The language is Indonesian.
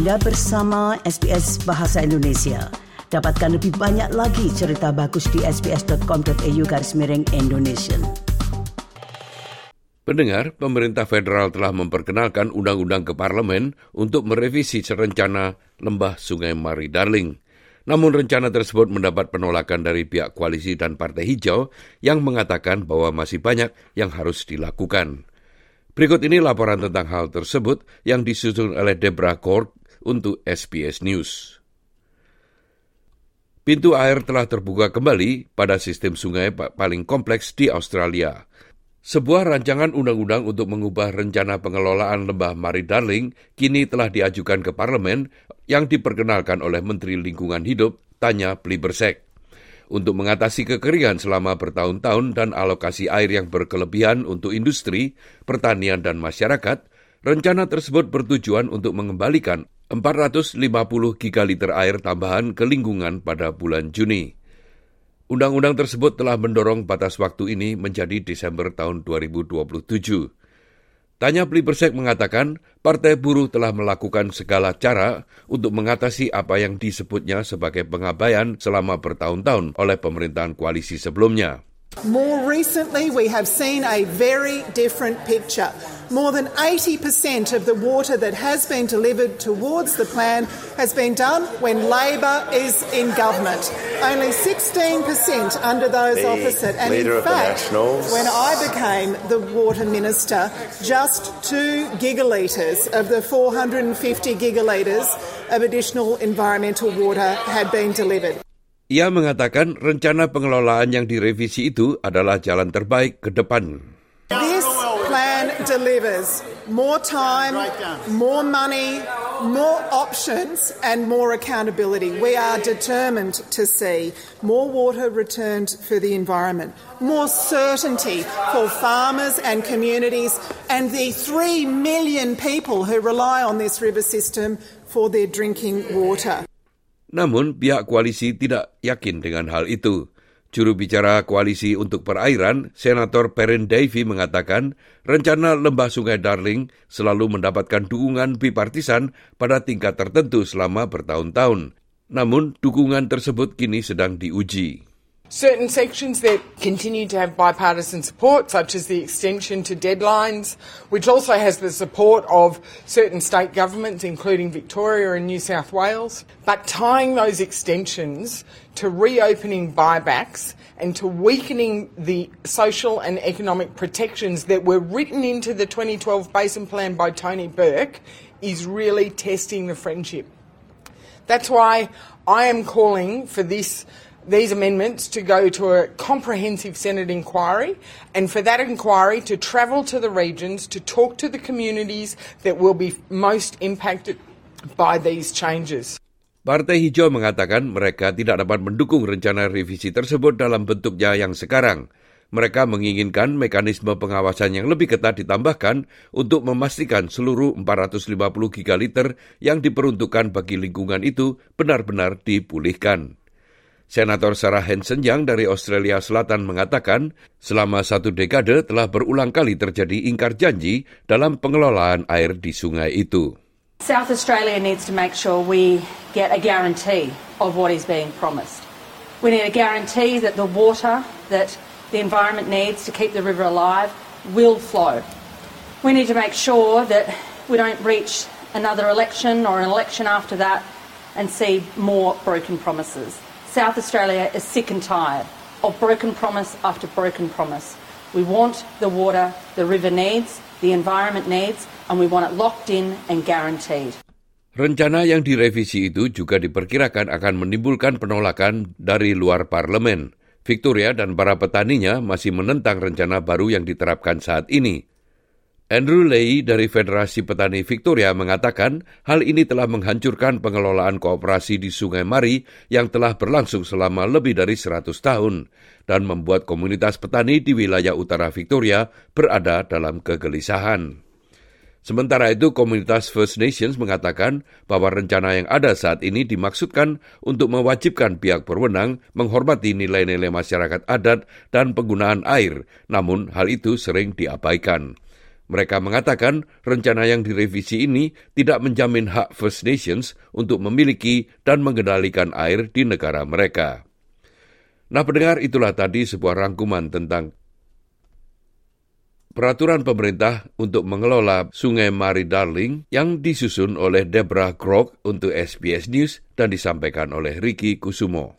Anda bersama SBS Bahasa Indonesia. Dapatkan lebih banyak lagi cerita bagus di sbs.com.au garis miring Indonesia. Pendengar, pemerintah federal telah memperkenalkan undang-undang ke parlemen untuk merevisi serencana lembah Sungai Mari Darling. Namun rencana tersebut mendapat penolakan dari pihak koalisi dan Partai Hijau yang mengatakan bahwa masih banyak yang harus dilakukan. Berikut ini laporan tentang hal tersebut yang disusun oleh Deborah Kork untuk SBS News. Pintu air telah terbuka kembali pada sistem sungai paling kompleks di Australia. Sebuah rancangan undang-undang untuk mengubah rencana pengelolaan lembah Mari Darling kini telah diajukan ke parlemen yang diperkenalkan oleh Menteri Lingkungan Hidup, Tanya Plibersek untuk mengatasi kekeringan selama bertahun-tahun dan alokasi air yang berkelebihan untuk industri, pertanian, dan masyarakat, rencana tersebut bertujuan untuk mengembalikan 450 gigaliter air tambahan ke lingkungan pada bulan Juni. Undang-undang tersebut telah mendorong batas waktu ini menjadi Desember tahun 2027. Tanya Plibersek mengatakan Partai Buruh telah melakukan segala cara untuk mengatasi apa yang disebutnya sebagai pengabaian selama bertahun-tahun oleh pemerintahan koalisi sebelumnya. More recently, we have seen a very different picture. More than 80% of the water that has been delivered towards the plan has been done when Labor is in government. Only 16% under those the opposite. And in fact, when I became the water minister, just two gigalitres of the 450 gigalitres of additional environmental water had been delivered. Ia mengatakan rencana pengelolaan yang direvisi itu adalah jalan terbaik ke depan. This plan delivers more time, more money, more options and more accountability. We are determined to see more water returned for the environment, more certainty for farmers and communities and the 3 million people who rely on this river system for their drinking water. Namun pihak koalisi tidak yakin dengan hal itu. Juru bicara Koalisi untuk Perairan, Senator Perrin Davy mengatakan rencana lembah sungai Darling selalu mendapatkan dukungan bipartisan pada tingkat tertentu selama bertahun-tahun. Namun dukungan tersebut kini sedang diuji. Certain sections that continue to have bipartisan support, such as the extension to deadlines, which also has the support of certain state governments, including Victoria and New South Wales. But tying those extensions to reopening buybacks and to weakening the social and economic protections that were written into the 2012 Basin Plan by Tony Burke is really testing the friendship. That's why I am calling for this these amendments to go to a comprehensive Senate inquiry and for that inquiry to travel to the regions to talk to the communities that will be most impacted by these changes. Partai Hijau mengatakan mereka tidak dapat mendukung rencana revisi tersebut dalam bentuknya yang sekarang. Mereka menginginkan mekanisme pengawasan yang lebih ketat ditambahkan untuk memastikan seluruh 450 gigaliter yang diperuntukkan bagi lingkungan itu benar-benar dipulihkan. Senator Sarah Hansen yang dari Australia Selatan mengatakan selama satu dekade telah berulang kali terjadi ingkar janji dalam pengelolaan air di sungai itu. South Australia needs to make sure we get a guarantee of what is being promised. We need a guarantee that the water that the environment needs to keep the river alive will flow. We need to make sure that we don't reach another election or an election after that and see more broken promises. South Australia is sick and tired of broken promise after broken promise. We want the water the river needs, the environment needs, and we want it locked in and guaranteed. Rencana yang direvisi itu juga diperkirakan akan menimbulkan penolakan dari luar parlemen. Victoria dan para petaninya masih menentang rencana baru yang diterapkan saat ini. Andrew Lay dari Federasi Petani Victoria mengatakan hal ini telah menghancurkan pengelolaan kooperasi di Sungai Mari yang telah berlangsung selama lebih dari 100 tahun dan membuat komunitas petani di wilayah utara Victoria berada dalam kegelisahan. Sementara itu, komunitas First Nations mengatakan bahwa rencana yang ada saat ini dimaksudkan untuk mewajibkan pihak berwenang menghormati nilai-nilai masyarakat adat dan penggunaan air, namun hal itu sering diabaikan. Mereka mengatakan rencana yang direvisi ini tidak menjamin hak First Nations untuk memiliki dan mengendalikan air di negara mereka. Nah, pendengar itulah tadi sebuah rangkuman tentang peraturan pemerintah untuk mengelola Sungai Mari Darling yang disusun oleh Deborah Krog untuk SBS News dan disampaikan oleh Ricky Kusumo.